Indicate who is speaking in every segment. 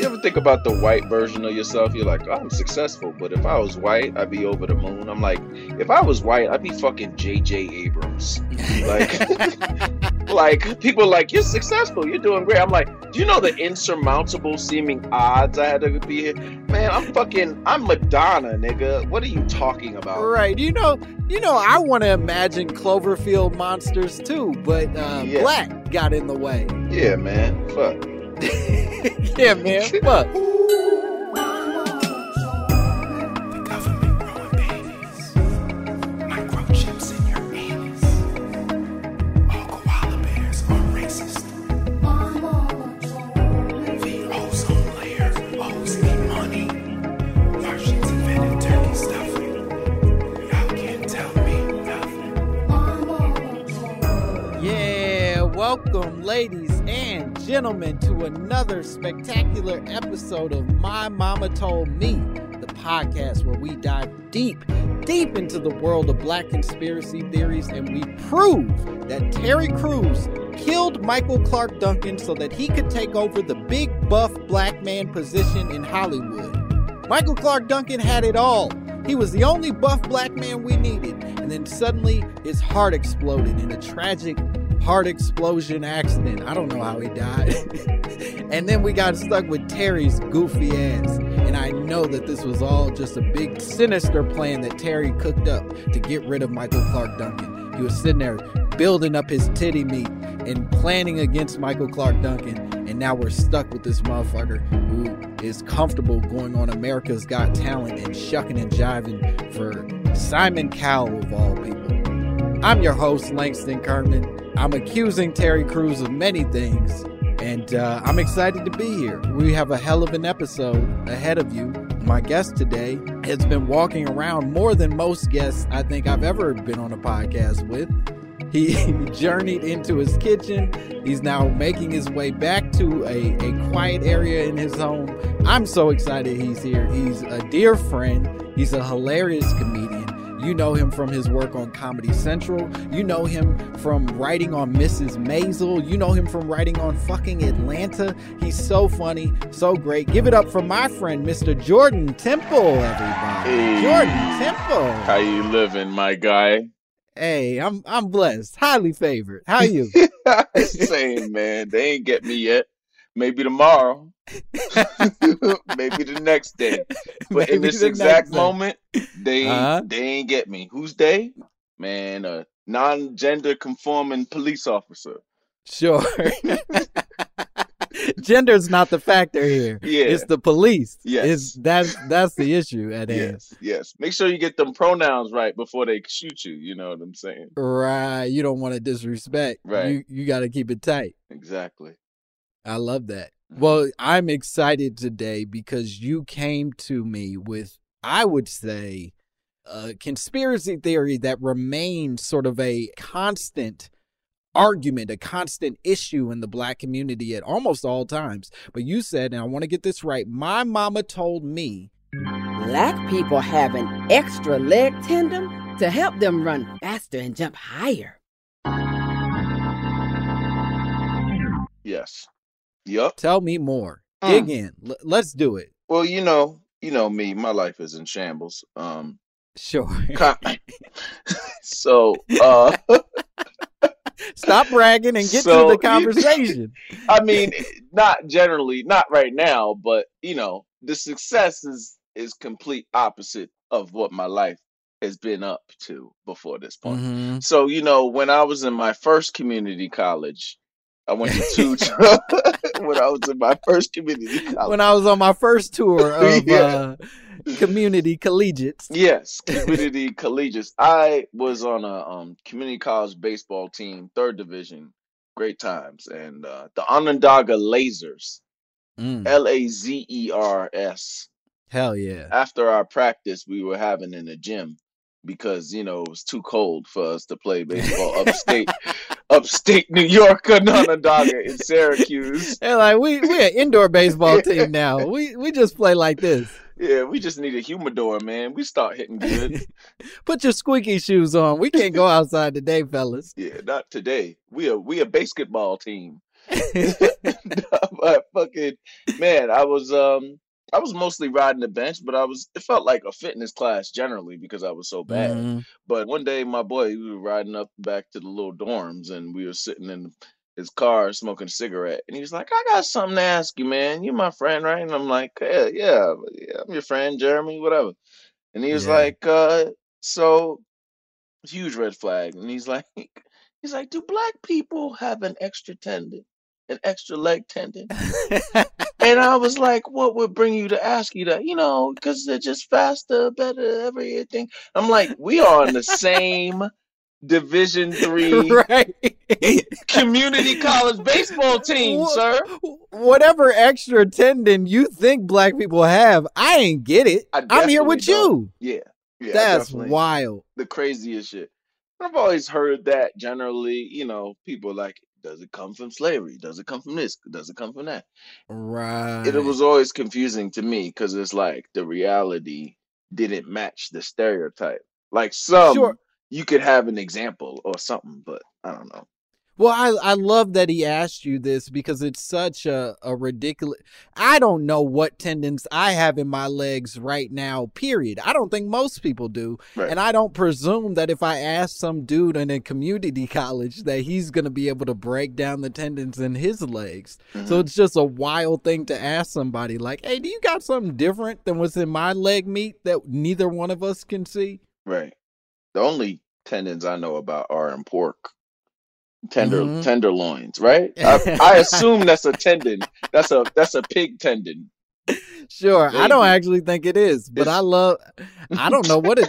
Speaker 1: You ever think about the white version of yourself? You're like, oh, I'm successful, but if I was white, I'd be over the moon. I'm like, if I was white, I'd be fucking J.J. Abrams. Like, like people are like, you're successful, you're doing great. I'm like, do you know the insurmountable seeming odds I had to be here? Man, I'm fucking, I'm Madonna, nigga. What are you talking about?
Speaker 2: Right. You know, you know, I want to imagine Cloverfield monsters too, but uh,
Speaker 1: Yeah.
Speaker 2: black got in the way.
Speaker 1: Yeah, man. Fuck.
Speaker 2: Yeah, man. Fuck. Yeah, welcome, ladies gentlemen, to another spectacular episode of My Mama Told Me, the podcast where we dive deep, deep into the world of black conspiracy theories and we prove that Terry Crews killed Michael Clarke Duncan so that he could take over the big buff black man position in Hollywood. Michael Clarke Duncan had it all. He was the only buff black man we needed. And then suddenly his heart exploded in a tragic heart explosion accident. I don't know how he died. and then we got stuck with Terry's goofy ass. And I know that this was all just a big sinister plan that Terry cooked up to get rid of Michael Clarke Duncan. He was sitting there building up his titty meat and planning against Michael Clarke Duncan. And now we're stuck with this motherfucker who is comfortable going on America's Got Talent and shucking and jiving for Simon Cowell of all people. I'm your host, Langston Kerman. I'm accusing Terry Crews of many things, and uh, I'm excited to be here. We have a hell of an episode ahead of you. My guest today has been walking around more than most guests I think I've ever been on a podcast with. He journeyed into his kitchen. He's now making his way back to a, a quiet area in his home. I'm so excited he's here. He's a dear friend. He's a hilarious comedian. You know him from his work on Comedy Central. You know him from writing on Mrs. Maisel. You know him from writing on fucking Atlanta. He's so funny, so great. Give it up for my friend, Mr. Jordan Temple, everybody.
Speaker 1: Hey.
Speaker 2: Jordan Temple.
Speaker 1: How you living, my guy?
Speaker 2: Hey, I'm I'm blessed, highly favored. How you?
Speaker 1: Same, man. They ain't get me yet. Maybe tomorrow. Maybe the next day. But in this exact
Speaker 2: next day.
Speaker 1: moment, they
Speaker 2: Uh-huh.
Speaker 1: they ain't get me. Who's they? Man, a non-gender conforming police officer.
Speaker 2: Sure. Gender's not the factor here.
Speaker 1: Yeah.
Speaker 2: It's the police.
Speaker 1: Yes.
Speaker 2: It's that's that's the issue at hand.
Speaker 1: Yes, yes. Make sure you get them pronouns right before they shoot you. You know what I'm saying?
Speaker 2: Right. You don't want to disrespect.
Speaker 1: Right.
Speaker 2: You you gotta keep it tight.
Speaker 1: Exactly.
Speaker 2: I love that. Well, I'm excited today because you came to me with, I would say, a conspiracy theory that remains sort of a constant argument, a constant issue in the black community at almost all times. But you said, and I want to get this right, my mama told me,
Speaker 3: Black people have an extra leg tendon to help them run faster and jump higher.
Speaker 1: Yes. Yup.
Speaker 2: tell me more.
Speaker 1: Mm.
Speaker 2: Dig in. L- let's do it.
Speaker 1: Well, you know, you know me. My life is in shambles. Um.
Speaker 2: Sure.
Speaker 1: so, uh,
Speaker 2: Stop bragging and get
Speaker 1: So-
Speaker 2: to the conversation.
Speaker 1: I mean, not generally, not right now, but you know, the success is is complete opposite of what my life has been up to before this point.
Speaker 2: Mhm.
Speaker 1: So, you know, when I was in my first community college, I went to two. when I was in my first community college,
Speaker 2: when I was on my first tour of
Speaker 1: Yeah.
Speaker 2: uh, community collegiates.
Speaker 1: yes, community collegiates. I was on a um, community college baseball team, third division. Great times, and uh, the Onondaga Lazers,
Speaker 2: Mm,
Speaker 1: L A Z E R S.
Speaker 2: hell yeah.
Speaker 1: After our practice, we were having in the gym because you know it was too cold for us to play baseball upstate, upstate New York, or Onondaga in Syracuse.
Speaker 2: They're like, we we an indoor baseball team now. We we just play like this.
Speaker 1: Yeah, we just need a humidor, man. We start hitting good.
Speaker 2: Put your squeaky shoes on. We can't go outside today, fellas.
Speaker 1: Yeah, not today. We a we a basketball team. but fucking man, I was um I was mostly riding the bench, but I was it felt like a fitness class generally because I was so bad.
Speaker 2: Mhm.
Speaker 1: But one day my boy we were riding up back to the little dorms and we were sitting in his car smoking a cigarette and he was like, I got something to ask you, man. You my friend, right? And I'm like, Yeah, yeah, yeah I'm your friend, Jeremy, whatever. And he was
Speaker 2: Yeah.
Speaker 1: like, uh, so huge red flag. And he's like he's like, Do black people have an extra tendon? An extra leg tendon? And I was like, what would bring you to ask you that? You know, because they're just faster, better, everything. I'm like, we are in the same Division Three
Speaker 2: right.
Speaker 1: community college baseball team,
Speaker 2: Wha-
Speaker 1: sir.
Speaker 2: Whatever extra tendon you think black people have, I ain't get it. I'm here with
Speaker 1: don't.
Speaker 2: you.
Speaker 1: Yeah, yeah,
Speaker 2: That's wild.
Speaker 1: the craziest shit. I've always heard that generally, you know, people like, does it come from slavery? Does it come from this? Does it come from that?
Speaker 2: Right.
Speaker 1: it was always confusing to me because it's like the reality didn't match the stereotype. Like some,
Speaker 2: Sure.
Speaker 1: you could have an example or something, but I don't know.
Speaker 2: Well, I I love that he asked you this because it's such a, a ridiculous. I don't know what tendons I have in my legs right now, period. I don't think most people do.
Speaker 1: Right.
Speaker 2: And I don't presume that if I ask some dude in a community college that he's going to be able to break down the tendons in his legs. So
Speaker 1: Mhm.
Speaker 2: it's just a wild thing to ask somebody like, hey, do you got something different than what's in my leg meat that neither one of us can see?
Speaker 1: right. The only tendons I know about are in pork. Tender
Speaker 2: Mhm.
Speaker 1: tenderloins, right? I, I assume that's a tendon. That's a that's a pig tendon.
Speaker 2: Sure. I don't actually think it is, but
Speaker 1: It's-
Speaker 2: I love, I don't know what it,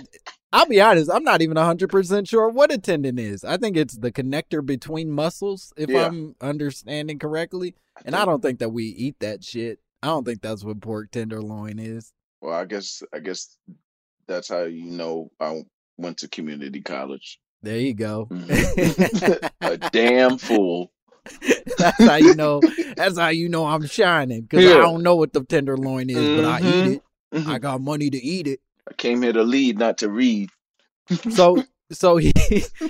Speaker 2: I'll be honest, I'm not even 100% sure what a tendon is. I think it's the connector between muscles, if
Speaker 1: Yeah.
Speaker 2: I'm understanding correctly. And I don't think that we eat that shit. I don't think that's what pork tenderloin is.
Speaker 1: Well, I guess I guess that's how you know I went to community college.
Speaker 2: There you go.
Speaker 1: Mhm. a damn fool.
Speaker 2: that's how you know. That's how you know I'm shining because I don't know what the tenderloin is, but I eat
Speaker 1: Mhm.
Speaker 2: it.
Speaker 1: Mhm.
Speaker 2: I got money to eat it.
Speaker 1: I came here to lead, not to read.
Speaker 2: so so he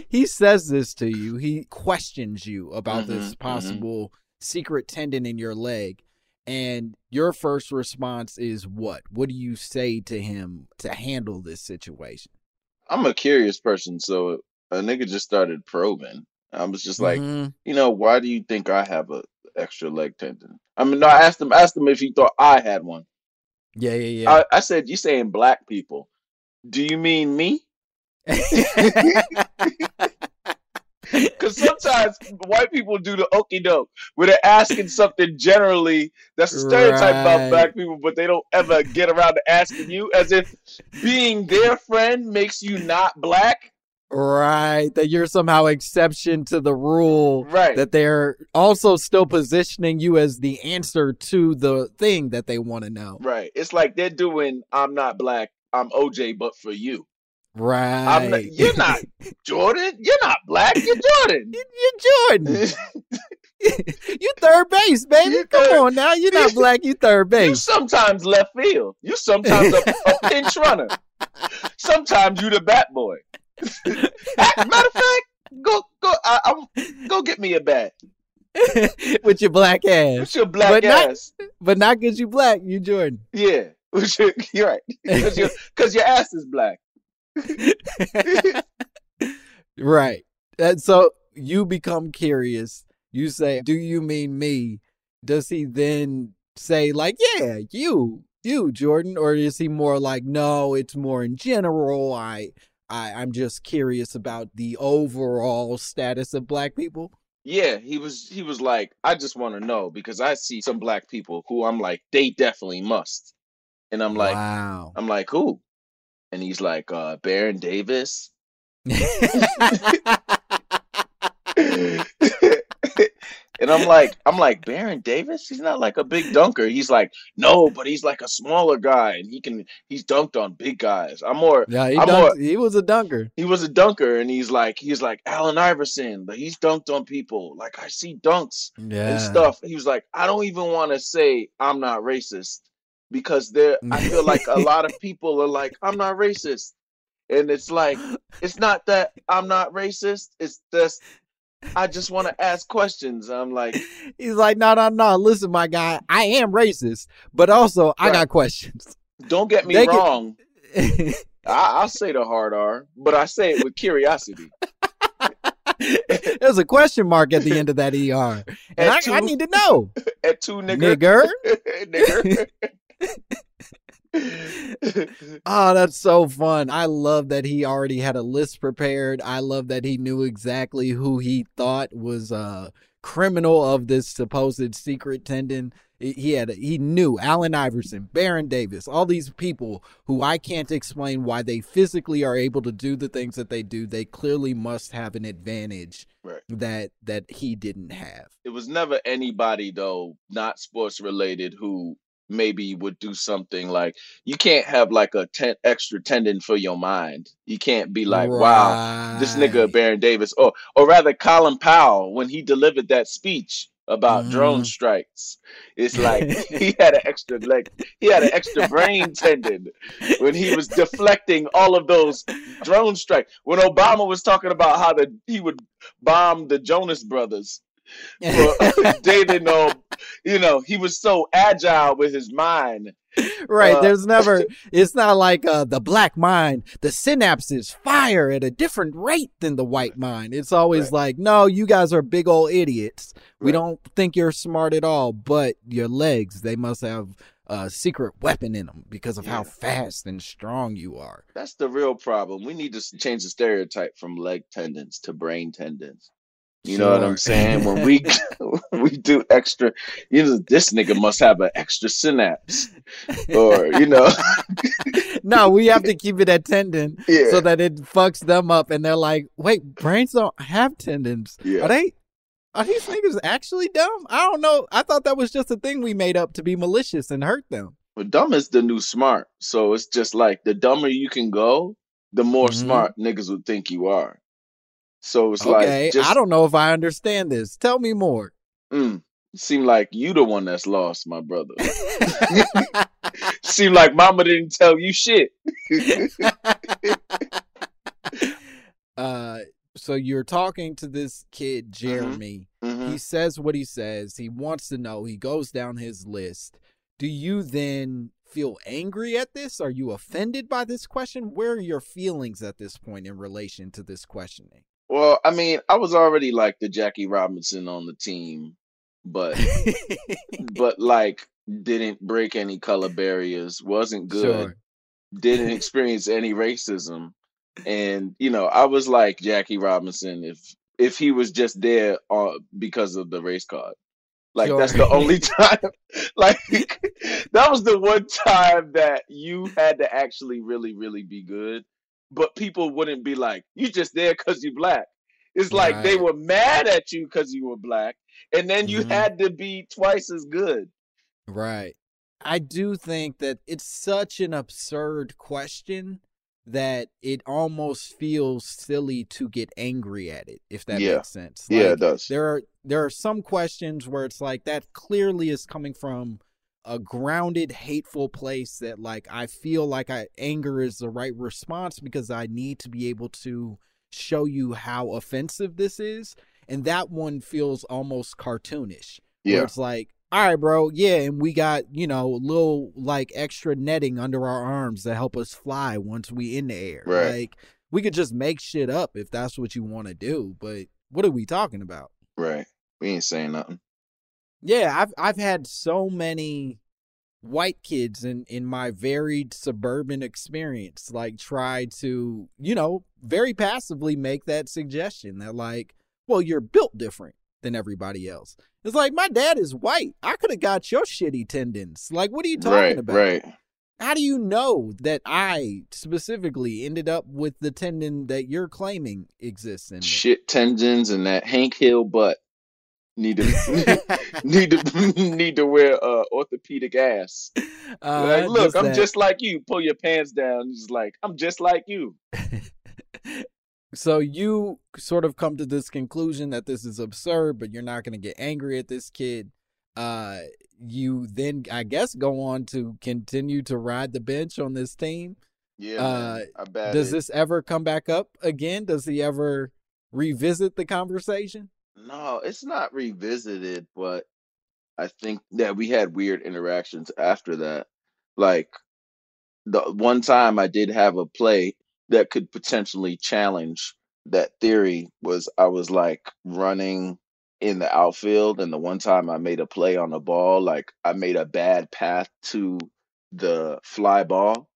Speaker 2: he says this to you he questions you about this
Speaker 1: Mhm, mhm.
Speaker 2: possible secret tendon in your leg and your first response is what what do you say to him to handle this situation
Speaker 1: I'm a curious person, so a nigga just started probing. I was just like,
Speaker 2: Mhm.
Speaker 1: you know, why do you think I have a extra leg tendon? I mean, no, I asked him, asked him if he thought I had one.
Speaker 2: yeah yeah yeah
Speaker 1: I, I said, you saying black people? Do you mean me? Because sometimes white people do the okey doke where they're asking something generally that's a stereotype
Speaker 2: Right.
Speaker 1: about black people, but they don't ever get around to asking you as if being their friend makes you not black.
Speaker 2: Right, that you're somehow exception to the rule.
Speaker 1: Right.
Speaker 2: That they're also still positioning you as the answer to the thing that they want to know.
Speaker 1: Right. It's like they're doing I'm not black, I'm OJ, but for you.
Speaker 2: Right.
Speaker 1: I'm not, you're not Jordan. You're not black, you're Jordan.
Speaker 2: You- You're Jordan. you third base, baby.
Speaker 1: You
Speaker 2: Come
Speaker 1: third-
Speaker 2: on now. You're not black. You third base.
Speaker 1: You sometimes left field. You sometimes a, a pinch runner. Sometimes you the bat boy. Matter of fact, go go I, I'm, go get me a bat.
Speaker 2: With your black ass,
Speaker 1: What's your black
Speaker 2: But not-
Speaker 1: ass?
Speaker 2: but not because you black. You Jordan.
Speaker 1: Yeah, your- you're right. Because your, your ass is black.
Speaker 2: Right. And so you become curious. You say, "Do you mean me?" Does he then say like, "Yeah, you, you, Jordan," or is he more like, "No, it's more in general. I, I, I'm just curious about the overall status of black people."
Speaker 1: Yeah, he was he was like, I just want to know because I see some black people who I'm like, they definitely must. And I'm like,
Speaker 2: wow.
Speaker 1: I'm like, who? And he's like, uh, Baron Davis. and I'm like, I'm like, Baron Davis? He's not like a big dunker. He's like, no, but he's like a smaller guy and he can he's dunked on big guys. I'm more
Speaker 2: yeah, he, dunked-
Speaker 1: more-
Speaker 2: he was a dunker.
Speaker 1: he was a dunker and he's like he's like Allen Iverson, but he's dunked on people. Like I see dunks
Speaker 2: Yeah.
Speaker 1: and stuff. He was like, I don't even want to say I'm not racist because there I feel like a lot of people are like, I'm not racist. And it's like it's not that I'm not racist, it's just I just want to ask questions. I'm like,
Speaker 2: He's like, no, no, no. Listen, my guy, I am racist, but also I got questions.
Speaker 1: don't get me
Speaker 2: They
Speaker 1: wrong. I, I'll say the hard R, but I say it with curiosity.
Speaker 2: There's a question mark at the end of that ER. And I,
Speaker 1: At
Speaker 2: I need to know.
Speaker 1: At two nigger.
Speaker 2: Nigger.
Speaker 1: nigger.
Speaker 2: Oh, that's so fun. I love that he already had a list prepared. I love that he knew exactly who he thought was a criminal of this supposed secret tendon. He he had he knew Allen Iverson, Baron Davis, all these people who I can't explain why they physically are able to do the things that they do. They clearly must have an advantage
Speaker 1: Right.
Speaker 2: that that he didn't have.
Speaker 1: it was never anybody though, not sports related, who maybe would do something like you can't have like a ten, extra tendon for your mind. You can't be like, wow, this nigga Baron Davis, or or rather Colin Powell when he delivered that speech about drone
Speaker 2: Mhm.
Speaker 1: strikes. It's like he had an extra leg, he had an extra brain tendon when he was deflecting all of those drone strikes. When Obama was talking about how the he would bomb the Jonas brothers. Well, they didn't know, you know, he was so agile with his mind.
Speaker 2: right
Speaker 1: Uh,
Speaker 2: there's never it's not like uh the black mind the synapses fire at a different rate than the white mind it's always
Speaker 1: Right.
Speaker 2: like no you guys are big old idiots we don't think you're smart at all but your legs they must have a secret weapon in them because of how fast and strong you are
Speaker 1: That's the real problem. We need to change the stereotype from leg tendons to brain tendons. You know what I'm saying? When we when we do extra, you know, this nigga must have an extra synapse, or you know,
Speaker 2: no we have to keep it at tendon
Speaker 1: yeah,
Speaker 2: so that it fucks them up and they're like wait brains don't have tendons
Speaker 1: Yeah.
Speaker 2: are they are these niggas actually dumb i don't know i thought that was just a thing we made up to be malicious and hurt them
Speaker 1: but dumb is the new smart. So it's just like the dumber you can go, the more
Speaker 2: Mhm.
Speaker 1: smart niggas would think you are. So it's
Speaker 2: okay
Speaker 1: like, just,
Speaker 2: i don't know if i understand this. Tell me more.
Speaker 1: Mm, seem like you the one that's lost, my brother. seem like mama didn't tell you shit.
Speaker 2: uh so you're talking to this kid jeremy.
Speaker 1: Mhm.
Speaker 2: he says what he says. He wants to know. He goes down his list. Do you then feel angry at this? Are you offended by this question? Where are your feelings at this point in relation to this questioning
Speaker 1: Well, I mean, I was already like the Jackie Robinson on the team, but but like didn't break any color barriers, wasn't good,
Speaker 2: Sure.
Speaker 1: didn't experience any racism. And you know, I was like Jackie Robinson if if he was just there uh, because of the race card. Like
Speaker 2: Sure.
Speaker 1: that's the only time. like that was the one time that you had to actually really, really be good. But people wouldn't be like, "You just there because you black." It's like they were mad at you because you were black, and then you
Speaker 2: Mhm.
Speaker 1: had to be twice as good.
Speaker 2: Right. I do think that it's such an absurd question that it almost feels silly to get angry at it, if that
Speaker 1: Yeah.
Speaker 2: makes sense.
Speaker 1: yeah, it does.
Speaker 2: there are there are some questions where it's like that clearly is coming from a grounded hateful place that like I feel like I anger is the right response because I need to be able to show you how offensive this is and that one feels almost cartoonish
Speaker 1: Yeah,
Speaker 2: it's like all right bro yeah and we got you know a little like extra netting under our arms to help us fly once we in the air
Speaker 1: Right.
Speaker 2: like we could just make shit up if that's what you want to do but what are we talking about
Speaker 1: right. We ain't saying nothing.
Speaker 2: Yeah, I've I've had so many white kids in in my varied suburban experience like try to, you know, very passively make that suggestion that like, well, you're built different than everybody else. It's like my dad is white. I could have got your shitty tendons. Like, what are you talking
Speaker 1: Right,
Speaker 2: about?
Speaker 1: right.
Speaker 2: How do you know that I specifically ended up with the tendon that you're claiming exists in me?
Speaker 1: Shit tendons and that Hank Hill butt need to need to need to wear uh orthopedic ass.
Speaker 2: Uh,
Speaker 1: like, look, I'm
Speaker 2: that-
Speaker 1: just like you. Pull your pants down. Just like I'm just like you.
Speaker 2: so you sort of come to this conclusion that this is absurd, but you're not going to get angry at this kid. Uh, you then, I guess, go on to continue to ride the bench on this team.
Speaker 1: Yeah,
Speaker 2: Uh,
Speaker 1: I bet.
Speaker 2: Does
Speaker 1: it.
Speaker 2: this ever come back up again? Does he ever revisit the conversation?
Speaker 1: No, it's not revisited, but I think that we had weird interactions after that. Like the one time I did have a play that could potentially challenge that theory was I was like running in the outfield and the one time I made a play on the ball, like I made a bad path to the fly ball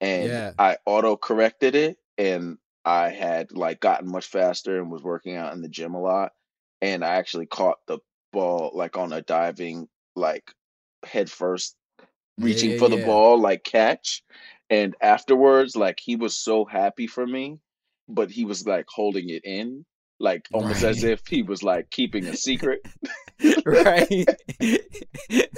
Speaker 1: and
Speaker 2: Yeah.
Speaker 1: I auto corrected it and I had like gotten much faster and was working out in the gym a lot and I actually caught the ball like on a diving like head first
Speaker 2: Yeah,
Speaker 1: reaching
Speaker 2: yeah,
Speaker 1: for the
Speaker 2: yeah.
Speaker 1: ball like catch and afterwards like he was so happy for me but he was like holding it in like almost as if he was like keeping a secret
Speaker 2: right? like,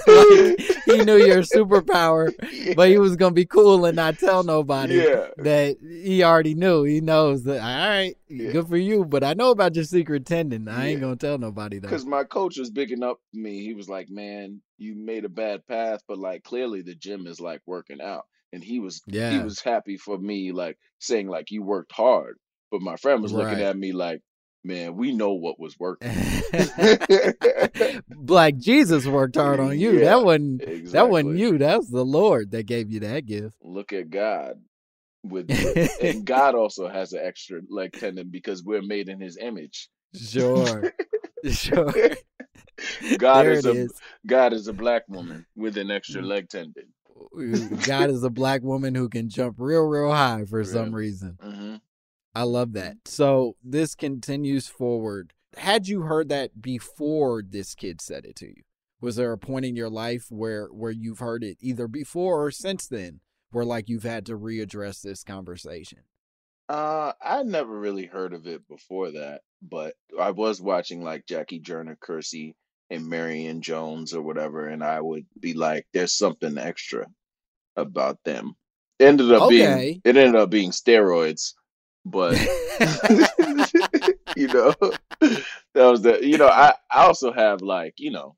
Speaker 2: he knew your superpower, but he was gonna be cool and not tell nobody
Speaker 1: yeah
Speaker 2: that he already knew. He knows that. All right,
Speaker 1: Yeah.
Speaker 2: good for you, but I know about your secret tendon. I ain't gonna tell nobody though.
Speaker 1: because my coach was bigging up me he was like man you made a bad path but like clearly the gym is like working out and he was he was happy for me like saying like you worked hard but my friend was looking
Speaker 2: Right.
Speaker 1: at me like man we know what was working
Speaker 2: Black Jesus worked hard on you.
Speaker 1: Yeah,
Speaker 2: that wasn't that wasn't you. That was the Lord that gave you that gift.
Speaker 1: look at God with and God also has an extra leg tendon because we're made in his image.
Speaker 2: Sure. sure.
Speaker 1: God is a
Speaker 2: is.
Speaker 1: God is a black woman with an extra
Speaker 2: Mm.
Speaker 1: leg tendon.
Speaker 2: God is a black woman who can jump real, real high for some reason.
Speaker 1: hmm
Speaker 2: I love that. So this continues forward. Had you heard that before this kid said it to you? Was there a point in your life where where you've heard it either before or since then, where like you've had to readdress this conversation?
Speaker 1: Uh, I never really heard of it before that, but I was watching like Jackie Joyner Kersee and Marion Jones or whatever, and I would be like, "There's something extra about them." It ended up
Speaker 2: Okay.
Speaker 1: being it ended up being steroids, but you know that was the you know I I also have like you know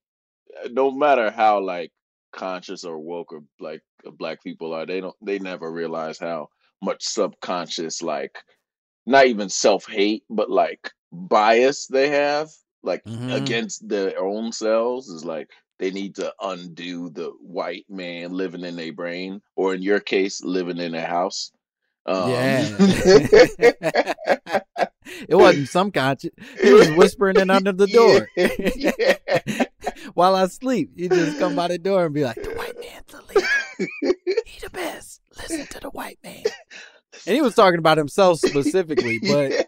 Speaker 1: no matter how like conscious or woke or like black people are, they don't they never realize how much subconscious like not even self-hate but like bias they have like
Speaker 2: Mhm.
Speaker 1: against their own selves is like they need to undo the white man living in their brain or in your case living in their house um,
Speaker 2: Yeah. it wasn't some conscious. He was whispering it under the door.
Speaker 1: Yeah.
Speaker 2: While I sleep, he just come by the door and be like, "The white man's the leader. He the best. Listen to the white man." And he was talking about himself specifically, but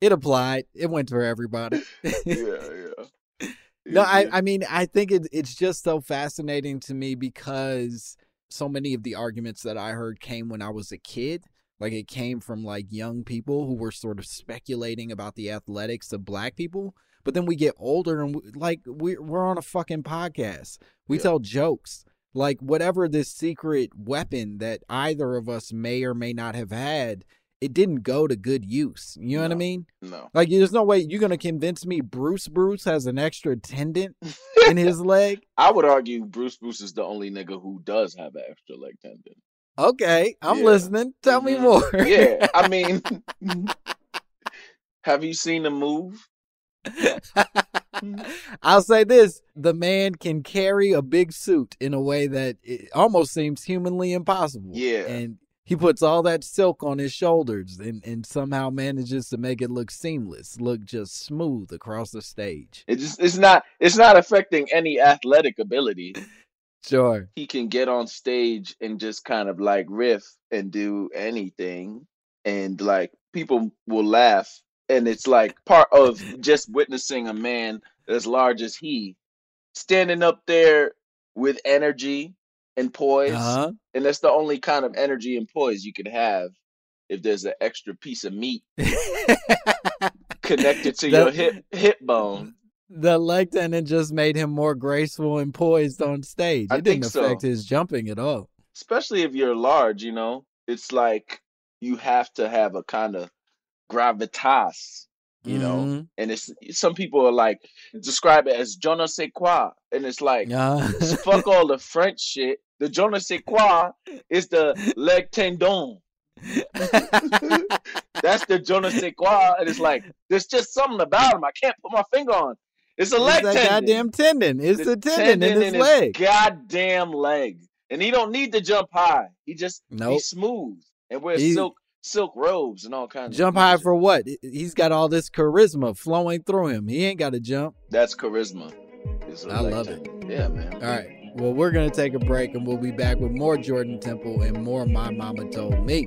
Speaker 2: It applied. It went for everybody.
Speaker 1: yeah, yeah.
Speaker 2: No, I, I mean, I think it, it's just so fascinating to me because so many of the arguments that I heard came when I was a kid. Like it came from like young people who were sort of speculating about the athletics of black people. But then we get older and we, like we, we're on a fucking podcast. We
Speaker 1: Yeah.
Speaker 2: tell jokes. Like whatever this secret weapon that either of us may or may not have had, it didn't go to good use. You know what I mean?
Speaker 1: no.
Speaker 2: Like, there's no way you're gonna convince me Bruce Bruce has an extra tendon in his leg.
Speaker 1: I would argue Bruce Bruce is the only nigga who does have an extra leg tendon.
Speaker 2: Okay, I'm
Speaker 1: Yeah.
Speaker 2: listening. Tell me
Speaker 1: Mhm.
Speaker 2: more.
Speaker 1: Yeah, I mean, have you seen him move?
Speaker 2: I'll say this: the man can carry a big suit in a way that it almost seems humanly impossible.
Speaker 1: Yeah.
Speaker 2: and he puts all that silk on his shoulders and, and somehow manages to make it look seamless, look just smooth across the stage.
Speaker 1: It just it's not it's not affecting any athletic ability.
Speaker 2: Sure.
Speaker 1: He can get on stage and just kind of like riff and do anything, and like people will laugh, and it's like part of just witnessing a man as large as he standing up there with energy and poise.
Speaker 2: Uh-huh.
Speaker 1: And that's the only kind of energy and poise you could have if there's an extra piece of meat connected to your hip hip bone.
Speaker 2: the leg tendon just made him more graceful and poised on stage. It
Speaker 1: I
Speaker 2: didn't
Speaker 1: think so.
Speaker 2: affect his jumping at all.
Speaker 1: Especially if you're large, you know, it's like you have to have a kind of gravitas, you know.
Speaker 2: Mhm.
Speaker 1: And it's some people are like describe it as je ne sais quoi, and it's like
Speaker 2: Uh,
Speaker 1: fuck all the French shit. The je ne sais quoi is the leg tendon. That's the je ne sais quoi, and it's like there's just something about him I can't put my finger on. It's a
Speaker 2: It's
Speaker 1: leg tendon.
Speaker 2: goddamn tendon. It's the, tendon, in his
Speaker 1: in
Speaker 2: leg.
Speaker 1: goddamn leg, and he don't need to jump high. He just
Speaker 2: Nope.
Speaker 1: he's smooth and wears
Speaker 2: He-
Speaker 1: silk silk robes and all kinds.
Speaker 2: Jump high for what? He's got all this charisma flowing through him. He ain't got to jump.
Speaker 1: that's charisma.
Speaker 2: I love it.
Speaker 1: Yeah, man.
Speaker 2: All right. Well, we're to take a break and we'll be back with more Jordan Temple and more My Mama Told Me.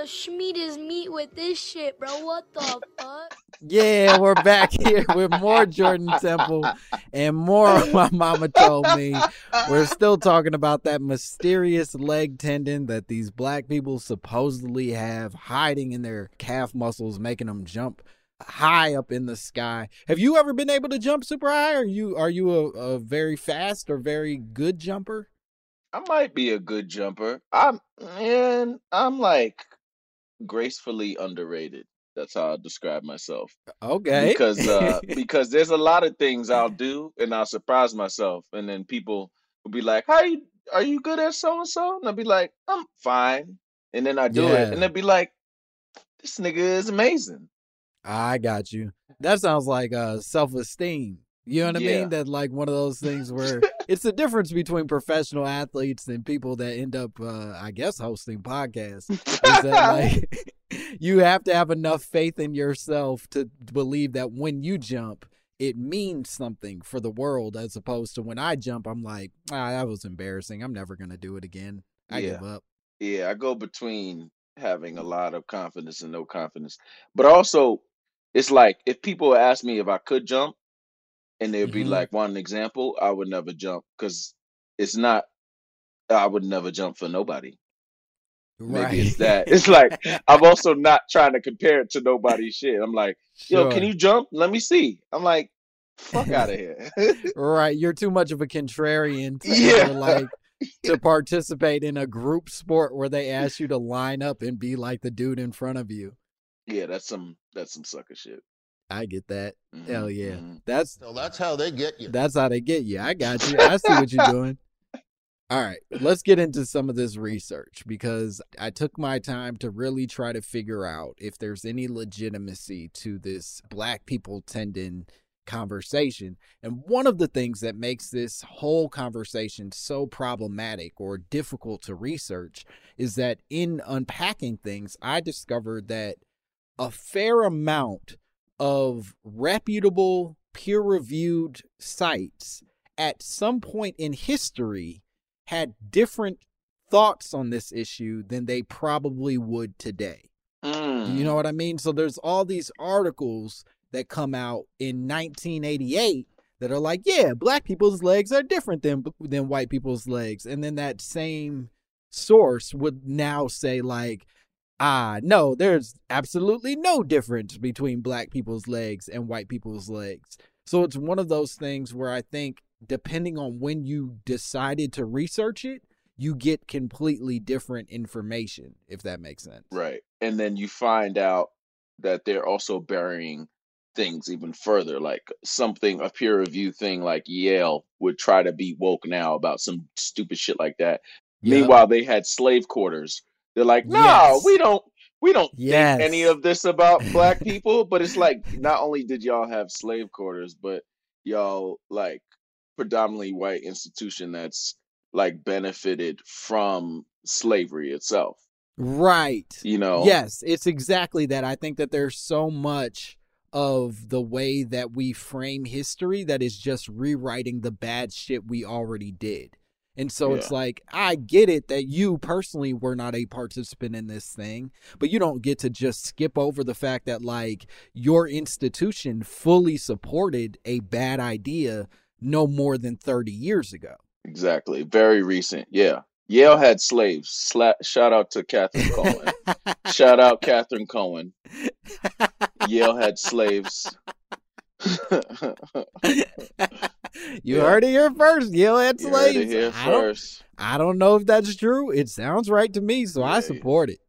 Speaker 4: To schmeat his meat with this shit, bro. What the fuck?
Speaker 2: Yeah, we're back here with more Jordan Temple and more my mama told me. We're still talking about that mysterious leg tendon that these black people supposedly have hiding in their calf muscles, making them jump high up in the sky. Have you ever been able to jump super high? Are you are you a, a very fast or very good jumper?
Speaker 1: I might be a good jumper. I'm man, I'm like gracefully underrated. That's how I describe myself.
Speaker 2: Okay.
Speaker 1: Because uh because there's a lot of things I'll do and I'll surprise myself and then people will be like, How you are you good at so and so? And I'll be like, I'm fine. And then I do
Speaker 2: Yeah.
Speaker 1: it and they'll be like, This nigga is amazing.
Speaker 2: I got you. That sounds like uh self-esteem. You know what I
Speaker 1: Yeah.
Speaker 2: mean? That like one of those things where it's the difference between professional athletes and people that end up uh I guess hosting podcasts. Is that like you have to have enough faith in yourself to believe that when you jump it means something for the world as opposed to when I jump I'm like, ah, that was embarrassing. I'm never going to do it again. I
Speaker 1: Yeah.
Speaker 2: give up.
Speaker 1: Yeah, I go between having a lot of confidence and no confidence. But also, it's like if people ask me if I could jump and they'd be
Speaker 2: Mhm.
Speaker 1: like, want an example, I would never jump because it's not, I would never jump for nobody. Maybe it's that. It's like, I'm also not trying to compare it to nobody's shit. I'm like, yo, can
Speaker 2: Sure.
Speaker 1: you jump? Let me see. I'm like, fuck out of here.
Speaker 2: Right, you're too much of a contrarian to
Speaker 1: Yeah.
Speaker 2: like to participate in a group sport where they ask you to line up and be like the dude in front of you.
Speaker 1: yeah, that's some, that's some sucker shit.
Speaker 2: I get that.
Speaker 1: Mhm,
Speaker 2: Hell yeah.
Speaker 1: mhm.
Speaker 2: That's
Speaker 5: So that's how they get you.
Speaker 2: that's how they get you. I got you. I see what you're doing. All right, let's get into some of this research because I took my time to really try to figure out if there's any legitimacy to this black people tendon conversation. And one of the things that makes this whole conversation so problematic or difficult to research is that in unpacking things, I discovered that a fair amount of reputable, peer reviewed sites at some point in history had different thoughts on this issue than they probably would today.
Speaker 1: Mm.
Speaker 2: You know what I mean? So there's all these articles that come out in 1988 that are like, yeah, black people's legs are different than than white people's legs. And then that same source would now say like, ah, no, there's absolutely no difference between black people's legs and white people's legs. So it's one of those things where I think depending on when you decided to research it, you get completely different information, if that makes sense.
Speaker 1: Right. And then you find out that they're also burying things even further, like something, a peer review thing like Yale would try to be woke now about some stupid shit like that. Meanwhile, they had slave quarters. They're like, no,
Speaker 2: Yes.
Speaker 1: we don't we don't
Speaker 2: Yes.
Speaker 1: think any of this about black people. But it's like not only did y'all have slave quarters, but y'all like predominantly white institution that's like benefited from slavery itself.
Speaker 2: Right.
Speaker 1: You know?
Speaker 2: Yes, it's exactly that. I think that there's so much of the way that we frame history that is just rewriting the bad shit we already did. And so it's like, I get it that you personally were not a participant in this thing, but you don't get to just skip over the fact that, like, your institution fully supported a bad idea no more than 30 years ago.
Speaker 1: Exactly. Very recent. Yeah. Yale had slaves. Sla- shout out to Catherine Cohen. shout out Catherine Cohen. Yale had slaves.
Speaker 2: you
Speaker 1: Yeah.
Speaker 2: heard it here first. Yale had
Speaker 1: You heard it
Speaker 2: slaves.
Speaker 1: here
Speaker 2: I don't-
Speaker 1: first.
Speaker 2: I don't know if that's true. It sounds right to me, so I
Speaker 1: Yeah.
Speaker 2: support it.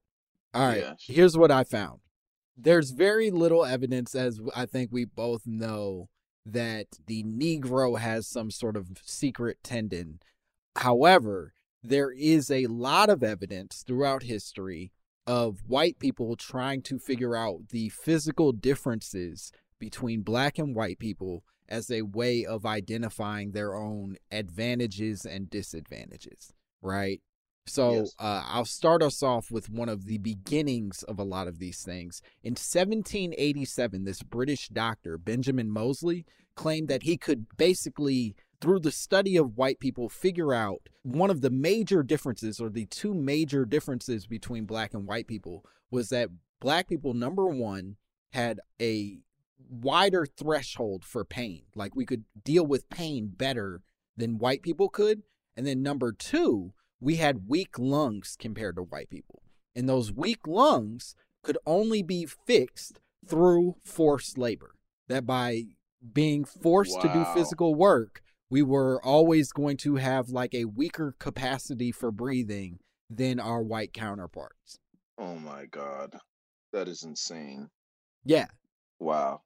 Speaker 2: All right, here's what I found. There's very little evidence, as I think we both know, that the Negro has some sort of secret tendon. However, there is a lot of evidence throughout history of white people trying to figure out the physical differences between black and white people as a way of identifying their own advantages and disadvantages, right? So
Speaker 1: Yes.
Speaker 2: uh, I'll start us off with one of the beginnings of a lot of these things. In 1787, this British doctor, Benjamin Moseley, claimed that he could basically through the study of white people, figure out one of the major differences or the two major differences between black and white people was that black people, number one, had a wider threshold for pain. Like we could deal with pain better than white people could. And then number two, we had weak lungs compared to white people. And those weak lungs could only be fixed through forced labor. That by being forced wow. to do physical work, we were always going to have like a weaker capacity for breathing than our white counterparts.
Speaker 1: Oh my God. That is insane.
Speaker 2: Yeah.
Speaker 1: Wow.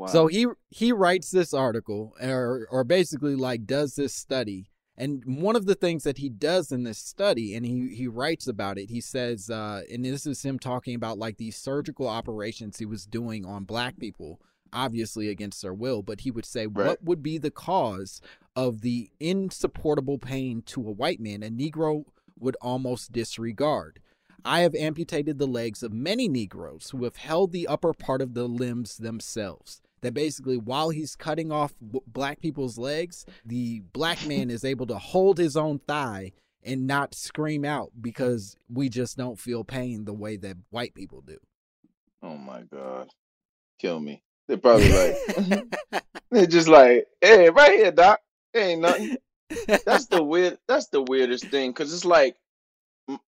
Speaker 2: Wow. So he he writes this article or or basically like does this study and one of the things that he does in this study and he he writes about it he says uh and this is him talking about like these surgical operations he was doing on black people obviously against their will but he would say right. what would be the cause of the insupportable pain to a white man a negro would almost disregard I have amputated the legs of many Negroes who have held the upper part of the limbs themselves. That basically, while he's cutting off black people's legs, the black man is able to hold his own thigh and not scream out because we just don't feel pain the way that white people do.
Speaker 1: Oh my God. Kill me. They're probably like, they're just like, hey, right here, doc. ain't nothing. That's the weird. That's the weirdest thing because it's like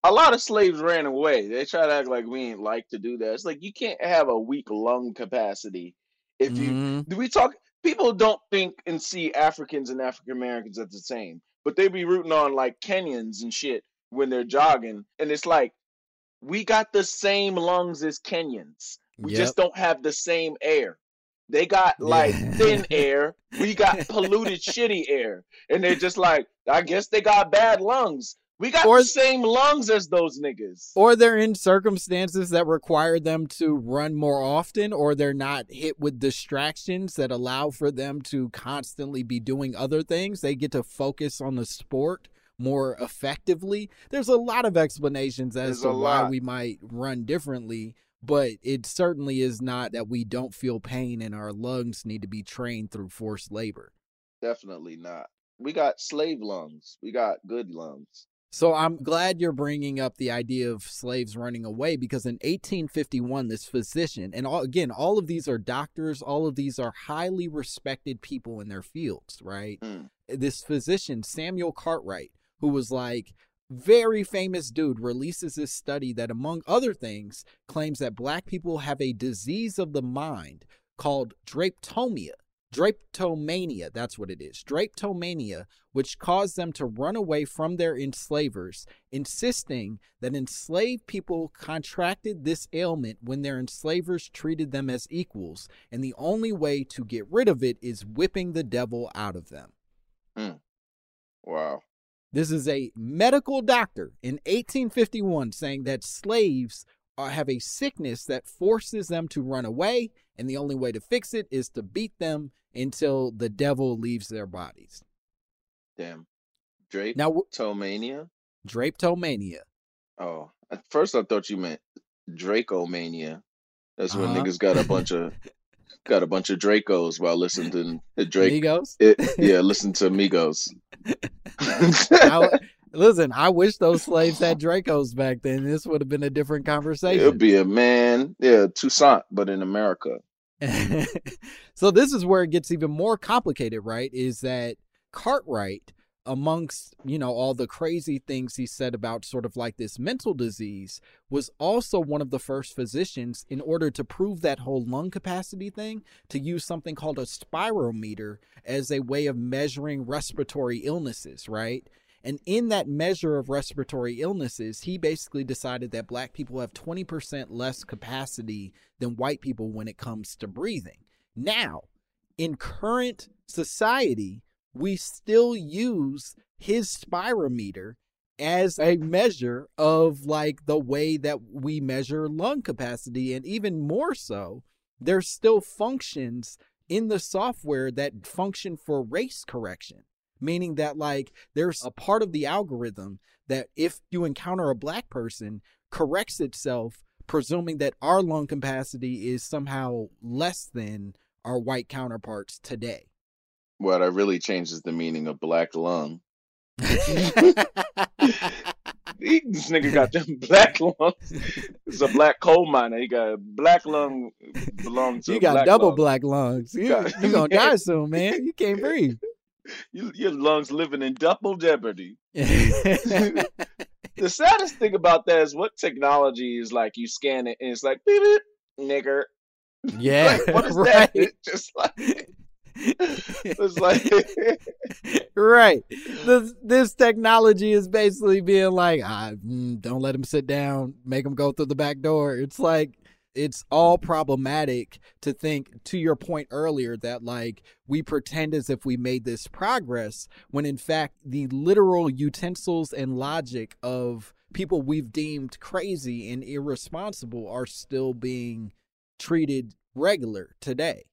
Speaker 1: a lot of slaves ran away. They try to act like we ain't like to do that. It's like you can't have a weak lung capacity if you mm-hmm. do. We talk. People don't think and see Africans and African Americans as the same, but they be rooting on like Kenyans and shit when they're jogging, and it's like we got the same lungs as Kenyans. We yep. just don't have the same air. They got like yeah. thin air. We got polluted, shitty air. And they're just like, I guess they got bad lungs. We got or, the same lungs as those niggas.
Speaker 2: Or they're in circumstances that require them to run more often, or they're not hit with distractions that allow for them to constantly be doing other things. They get to focus on the sport more effectively. There's a lot of explanations as There's to why we might run differently, but it certainly is not that we don't feel pain and our lungs need to be trained through forced labor.
Speaker 1: Definitely not. We got slave lungs. We got good lungs.
Speaker 2: So I'm glad you're bringing up the idea of slaves running away because in 1851, this physician, and all, again, all of these are doctors, all of these are highly respected people in their fields, right? Mm. This physician, Samuel Cartwright, who was like, very famous dude releases this study that among other things claims that black people have a disease of the mind called drapetomania Drapetomania, that's what it is. Drapetomania, which caused them to run away from their enslavers, insisting that enslaved people contracted this ailment when their enslavers treated them as equals, and the only way to get rid of it is whipping the devil out of them.
Speaker 1: Hmm. Wow.
Speaker 2: This is a medical doctor in 1851 saying that slaves have a sickness that forces them to run away, and the only way to fix it is to beat them until the devil leaves their bodies.
Speaker 1: Damn. Drape now Tomania?
Speaker 2: Drapetomania.
Speaker 1: Oh, at first I thought you meant Dracomania. That's when uh-huh. niggas got a bunch of got a bunch of Dracos while listening to Drake.
Speaker 2: Migos?
Speaker 1: It, yeah, listen to Migos.
Speaker 2: I, listen, I wish those slaves had Dracos back then. This would have been a different conversation.
Speaker 1: It would be a man, yeah, Toussaint, but in America.
Speaker 2: so this is where it gets even more complicated, right? Is that Cartwright, amongst you know all the crazy things he said about sort of like this mental disease, was also one of the first physicians in order to prove that whole lung capacity thing to use something called a spirometer as a way of measuring respiratory illnesses, right? And in that measure of respiratory illnesses, he basically decided that black people have 20% less capacity than white people when it comes to breathing. Now, in current society, we still use his spirometer as a measure of like the way that we measure lung capacity. And even more so, there's still functions in the software that function for race correction meaning that like there's a part of the algorithm that if you encounter a black person corrects itself presuming that our lung capacity is somehow less than our white counterparts today
Speaker 1: Well, that really changes the meaning of black lung. This nigga got them black lungs. It's a black coal miner. He got a black lung belong to
Speaker 2: you got double
Speaker 1: lung.
Speaker 2: black lungs. You you gonna die soon, man. You can't breathe.
Speaker 1: You, your lungs living in double jeopardy. The saddest thing about that is what technology is like. You scan it and it's like beep beep, nigger.
Speaker 2: yeah,
Speaker 1: Like, what is
Speaker 2: right.
Speaker 1: that? It's just like it's like
Speaker 2: right. This this technology is basically being like, ah, don't let him sit down, make him go through the back door. It's like it's all problematic to think to your point earlier that like we pretend as if we made this progress when in fact the literal utensils and logic of people we've deemed crazy and irresponsible are still being treated regular today.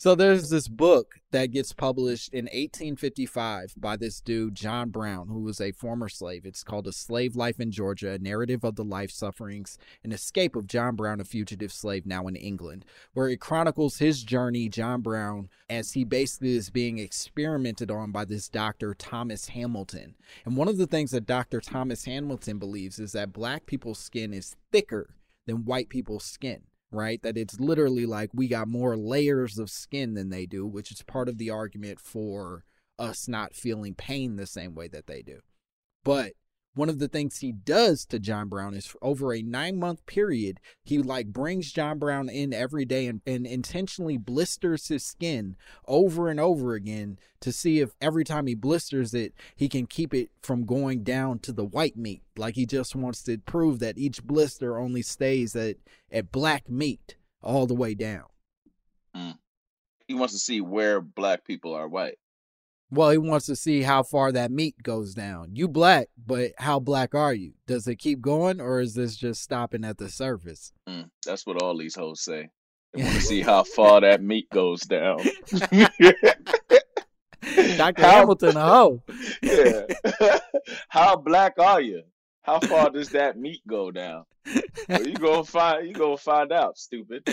Speaker 2: So there's this book that gets published in 1855 by this dude, John Brown, who was a former slave. It's called A Slave Life in Georgia, a narrative of the life sufferings and escape of John Brown, a fugitive slave now in England, where it chronicles his journey, John Brown, as he basically is being experimented on by this doctor, Thomas Hamilton. And one of the things that Dr. Thomas Hamilton believes is that black people's skin is thicker than white people's skin right? That it's literally like we got more layers of skin than they do, which is part of the argument for us not feeling pain the same way that they do. But one of the things he does to John Brown is over a nine month period, he like brings John Brown in every day and, and intentionally blisters his skin over and over again to see if every time he blisters it, he can keep it from going down to the white meat. Like he just wants to prove that each blister only stays at, at black meat all the way down. Mm.
Speaker 1: he wants to see where black people are white.
Speaker 2: Well, he wants to see how far that meat goes down. You black, but how black are you? Does it keep going or is this just stopping at the surface?
Speaker 1: Mm, that's what all these hoes say. They want to see how far that meat goes down.
Speaker 2: Dr.
Speaker 1: How-
Speaker 2: Hamilton, a hoe.
Speaker 1: Yeah. how black are you? How far does that meat go down? Well, you gonna find you gonna find out, stupid.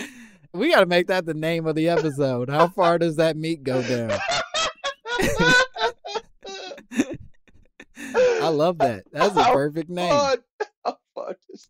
Speaker 2: We got to make that the name of the episode. How far does that meat go down? I love that. That's a perfect name.
Speaker 1: how far does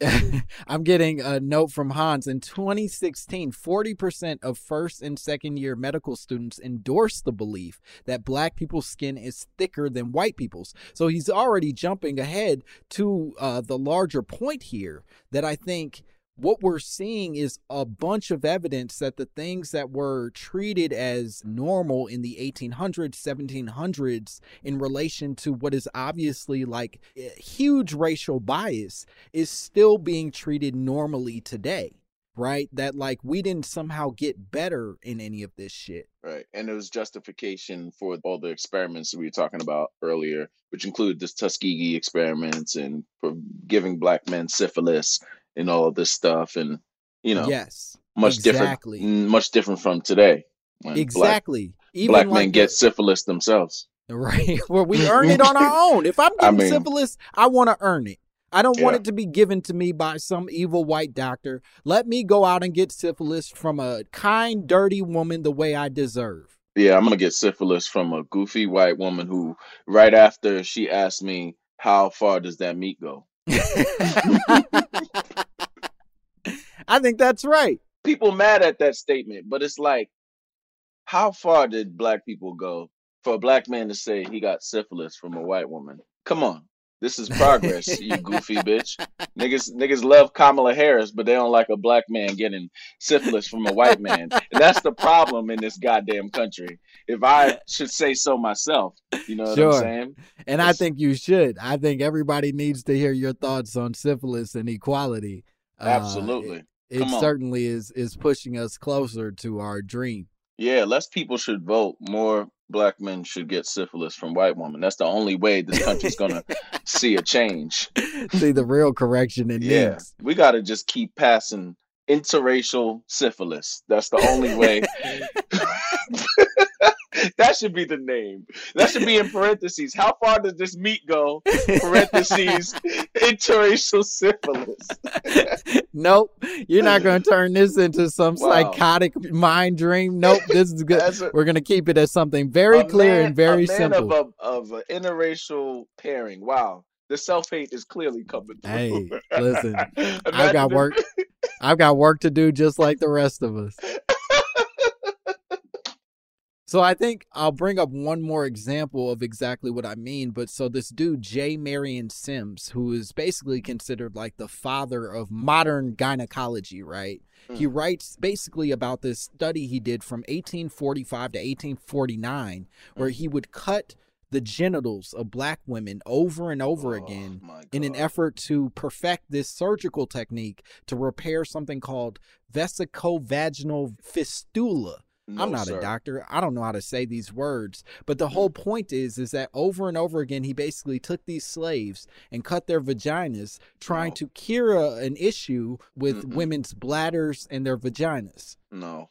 Speaker 2: I'm getting a note from Hans. In 2016, 40% of first and second year medical students endorsed the belief that black people's skin is thicker than white people's. So he's already jumping ahead to uh, the larger point here that I think what we're seeing is a bunch of evidence that the things that were treated as normal in the 1800s, 1700s, in relation to what is obviously like huge racial bias, is still being treated normally today, right? That like we didn't somehow get better in any of this shit.
Speaker 1: Right. And there was justification for all the experiments we were talking about earlier, which include the Tuskegee experiments and for giving black men syphilis and all of this stuff. And, you know,
Speaker 2: yes,
Speaker 1: much
Speaker 2: exactly.
Speaker 1: different, much different from today.
Speaker 2: exactly.
Speaker 1: Black,
Speaker 2: Even
Speaker 1: black
Speaker 2: like
Speaker 1: men
Speaker 2: the-
Speaker 1: get syphilis themselves.
Speaker 2: right where we earn it on our own. If I'm
Speaker 1: I
Speaker 2: getting
Speaker 1: mean-
Speaker 2: syphilis, I want to earn it. I don't want it to be given to me by some evil white doctor. Let me go out and get syphilis from a kind, dirty woman the way I deserve.
Speaker 1: Yeah, I'm gonna get syphilis from a goofy white woman who, right after she asked me, "How far does that meat go?"
Speaker 2: I think that's right.
Speaker 1: People mad at that statement, but it's like, how far did black people go for a black man to say he got syphilis from a white woman? Come on, this is progress, you goofy bitch. Niggas, niggas love Kamala Harris, but they don't like a black man getting syphilis from a white man, and that's the problem in this goddamn country. If I should say so myself, you know what
Speaker 2: Sure.
Speaker 1: I'm saying?
Speaker 2: And I think you should. I think everybody needs to hear your thoughts on syphilis and equality. Uh,
Speaker 1: Absolutely.
Speaker 2: it it certainly is is pushing us closer to our dream.
Speaker 1: Yeah, less people should vote. More black men should get syphilis from white women. That's the only way this country's gonna see a change.
Speaker 2: See the real correction it
Speaker 1: Yeah, we gotta just keep passing interracial syphilis. That's the only way. that should be the name. That should be in parentheses. How far does this meat go? Parentheses Interracial syphilis.
Speaker 2: nope, you're not going to turn this into some
Speaker 1: Wow.
Speaker 2: psychotic mind dream. Nope, this is good.
Speaker 1: A-
Speaker 2: We're going to keep it as something very clear
Speaker 1: man-
Speaker 2: and very simple.
Speaker 1: Of, a, of an interracial pairing. Wow. The self hate is clearly coming through.
Speaker 2: Hey, listen, I've got work. I've got work to do just like the rest of us. So I think I'll bring up one more example of exactly what I mean. But so this dude, J. Marion Sims, who is basically considered like the father of modern gynecology, right? Hmm. He writes basically about this study he did from 1845 to 1849, where hmm. he would cut the genitals of black women over and over
Speaker 1: Oh,
Speaker 2: again in an effort to perfect this surgical technique to repair something called vesicovaginal fistula.
Speaker 1: No,
Speaker 2: I'm not
Speaker 1: sir.
Speaker 2: a doctor. I don't know how to say these words, but the mm. whole point is is that over and over again he basically took these slaves and cut their vaginas trying
Speaker 1: No.
Speaker 2: to cure a, an issue with
Speaker 1: Mm-mm.
Speaker 2: women's bladders and their vaginas.
Speaker 1: No.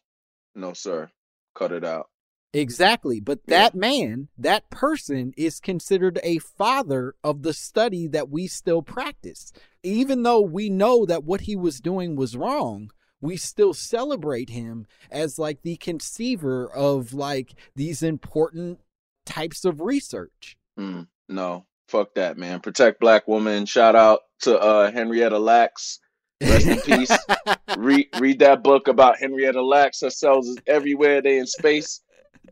Speaker 1: No, sir. Cut it out.
Speaker 2: Exactly. But
Speaker 1: Yeah.
Speaker 2: that man, that person is considered a father of the study that we still practice. Even though we know that what he was doing was wrong, we still celebrate him as like the conceiver of like these important types of research.
Speaker 1: Mm, no. Fuck that, man. Protect black women. Shout out to uh, Henrietta Lacks. Rest in peace. read read that book about Henrietta Lacks. Her cells is everywhere. They in space.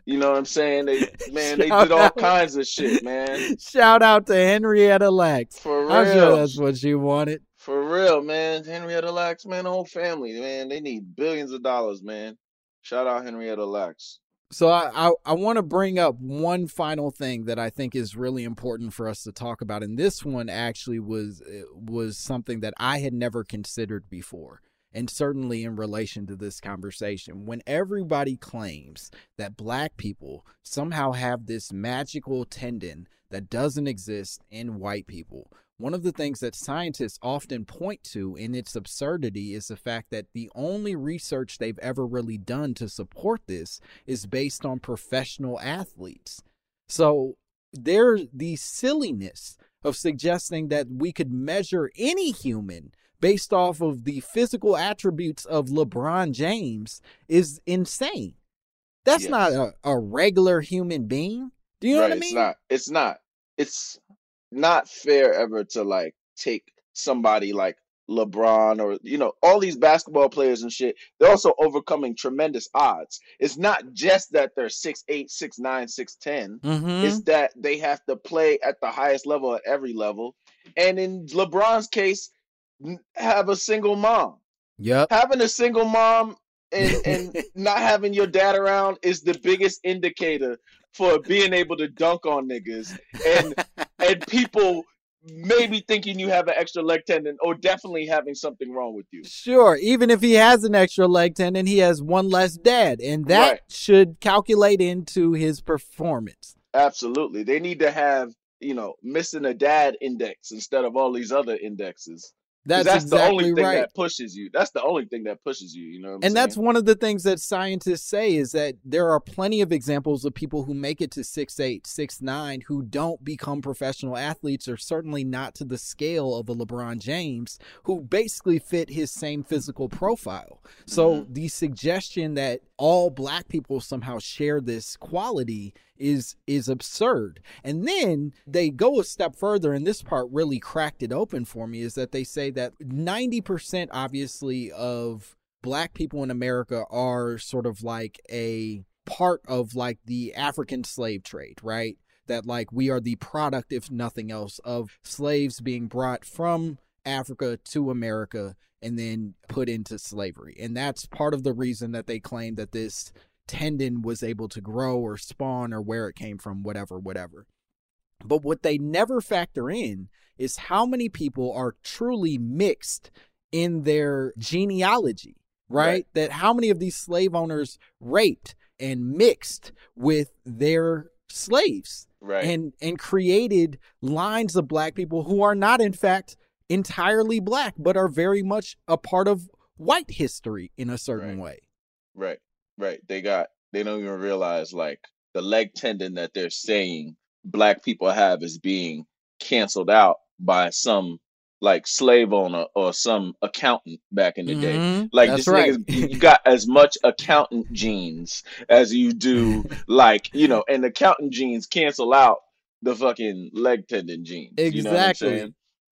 Speaker 1: You know what I'm saying? They man, they did all
Speaker 2: out.
Speaker 1: kinds of shit, man.
Speaker 2: Shout out to Henrietta Lacks.
Speaker 1: For real.
Speaker 2: I'm sure that's what you wanted.
Speaker 1: For real, man. Henrietta Lacks, man, whole family, man. They need billions of dollars, man. Shout out Henrietta Lacks.
Speaker 2: So I I, I want to bring up one final thing that I think is really important for us to talk about, and this one actually was uh, was something that I had never considered before, and certainly in relation to this conversation. When everybody claims that Black people somehow have this magical tendon that doesn't exist in white people. One of the things that scientists often point to in its absurdity is the fact that the only research they've ever really done to support this is based on professional athletes. So there's the silliness of suggesting that we could measure any human based off of the physical attributes of LeBron James is insane. That's
Speaker 1: Yes.
Speaker 2: not a, a regular human being. Do you know
Speaker 1: right,
Speaker 2: what I mean?
Speaker 1: It's not. It's not. It's not fair ever to like take somebody like LeBron or you know all these basketball players and shit. They're also overcoming tremendous odds. It's not just that they're six eight, six nine, six ten.
Speaker 2: Mm-hmm.
Speaker 1: It's that they have to play at the highest level at every level. And in LeBron's case, have a single mom.
Speaker 2: Yep.
Speaker 1: Having a single mom and, and not having your dad around is the biggest indicator for being able to dunk on niggas and and people maybe thinking you have an extra leg tendon or definitely having something wrong with you.
Speaker 2: Sure, even if he has an extra leg tendon, he has one less dad, and that
Speaker 1: Right.
Speaker 2: should calculate into his performance.
Speaker 1: Absolutely. They need to have, you know, missing a dad index instead of all these other indexes.
Speaker 2: That's,
Speaker 1: That's, the
Speaker 2: exactly
Speaker 1: only thing
Speaker 2: right.
Speaker 1: that pushes you. That's the only thing that pushes you, you know what I'm
Speaker 2: and that's one of the things that scientists say is that there are plenty of examples of people who make it to six eight, six nine, who don't become professional athletes, or certainly not to the scale of a LeBron James, who basically fit his same physical profile. So mm-hmm. the suggestion that all black people somehow share this quality is is absurd. And then they go a step further, and this part really cracked it open for me, is that they say that 90% obviously of black people in America are sort of like a part of like the African slave trade, right? That like we are the product, if nothing else, of slaves being brought from Africa to America and then put into slavery. And that's part of the reason that they claim that this tendon was able to grow or spawn or where it came from, whatever, whatever. But what they never factor in is how many people are truly mixed in their genealogy, right?
Speaker 1: Right.
Speaker 2: That how many of these slave owners raped and mixed with their slaves
Speaker 1: right.
Speaker 2: and and created lines of black people who are not in fact entirely black but are very much a part of white history in a certain
Speaker 1: Right.
Speaker 2: way.
Speaker 1: Right, right. They got they don't even realize like the leg tendon that they're saying black people have is being canceled out by some like slave owner or some accountant back in the day.
Speaker 2: Mhm,
Speaker 1: Like
Speaker 2: that's
Speaker 1: this
Speaker 2: right.
Speaker 1: nigga, you got as much accountant genes as you do, like you know, and the accountant genes cancel out the fucking leg tendon genes. You know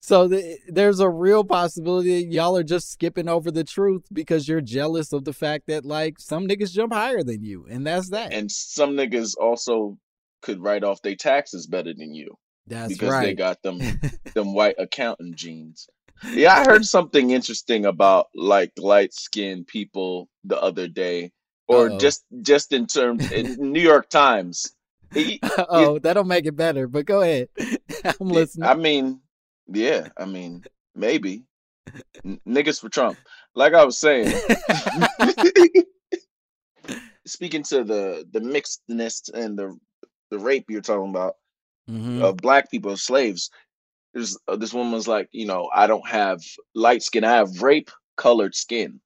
Speaker 1: what I'm
Speaker 2: Exactly.
Speaker 1: saying?
Speaker 2: So th- there's a real possibility y'all are just skipping over the truth because you're jealous of the fact that like some niggas jump higher than you, and that's that.
Speaker 1: And some niggas also could write off their taxes better than you
Speaker 2: that's right.
Speaker 1: because they got them them white accountant genes. Yeah, I heard something interesting about like light skinned people the other day, or
Speaker 2: Uh-oh.
Speaker 1: just just in terms in New York Times.
Speaker 2: Oh, that'll make it better. But go ahead. I'm listening.
Speaker 1: I mean, yeah, I mean, maybe N- niggas for Trump. Like I was saying, speaking to the the mixedness and the the rape you're talking about
Speaker 2: Mhm.
Speaker 1: of black people as slaves. There's uh, this woman's like, you know, I don't have light skin, I have rape colored skin,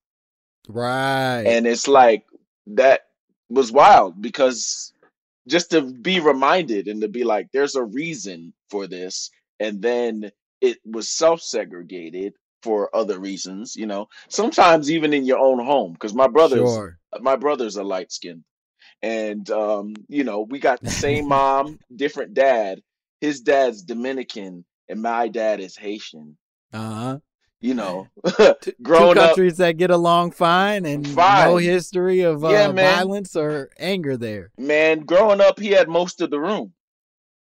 Speaker 2: Right.
Speaker 1: and it's like that was wild because just to be reminded and to be like, there's a reason for this, and then it was self segregated for other reasons, you know. Sometimes even in your own home, because my brother's
Speaker 2: sure.
Speaker 1: my brother's a light skinned and um you know we got the same mom different dad his dad's dominican and my dad is haitian
Speaker 2: Uh-huh.
Speaker 1: you know
Speaker 2: Two
Speaker 1: growing up
Speaker 2: countries that get along fine and no history of uh,
Speaker 1: Yeah, man.
Speaker 2: violence or anger there.
Speaker 1: man growing up he had most of the room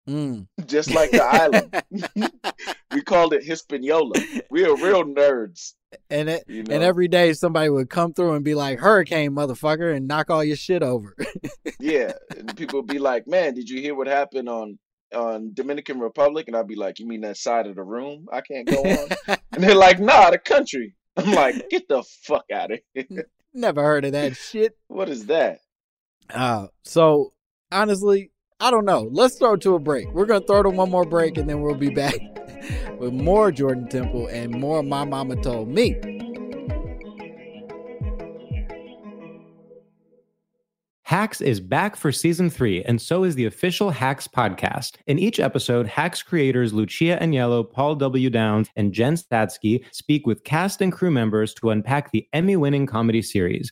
Speaker 2: Mm.
Speaker 1: just like the island. We called it hispaniola. We are real nerds.
Speaker 2: And it,
Speaker 1: you know.
Speaker 2: and every day somebody would come through and be like, "Hurricane, motherfucker," and knock all your shit over.
Speaker 1: yeah and people would be like man did you hear what happened on on dominican republic? And i'd be like you mean that side of the room? I can't go on? And they're like nah the country. I'm like get the fuck out of here
Speaker 2: Never heard of that shit.
Speaker 1: what is that?
Speaker 2: Uh, so honestly, I don't know. Let's throw to a break. We're gonna throw to one more break, and then we'll be back with more Jordan Temple and more. My mama told me.
Speaker 6: Hacks is back for season three, and so is the official Hacks podcast. In each episode, Hacks creators Lucia Aniello, Paul W. Downs, and Jen Statsky speak with cast and crew members to unpack the Emmy winning comedy series.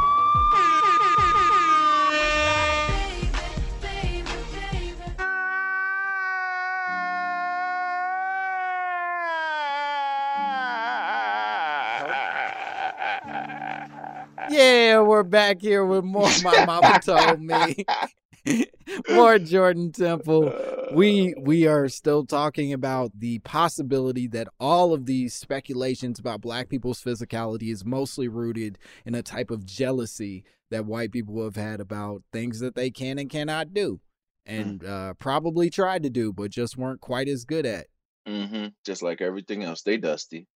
Speaker 2: Yeah, we're back here with more. My mama told me more Jordan Temple. We we are still talking about the possibility that all of these speculations about black people's physicality is mostly rooted in a type of jealousy that white people have had about things that they can and cannot do, and uh, probably tried to do, but just weren't quite as good at.
Speaker 1: Mm-hmm. Just like everything else, they dusty.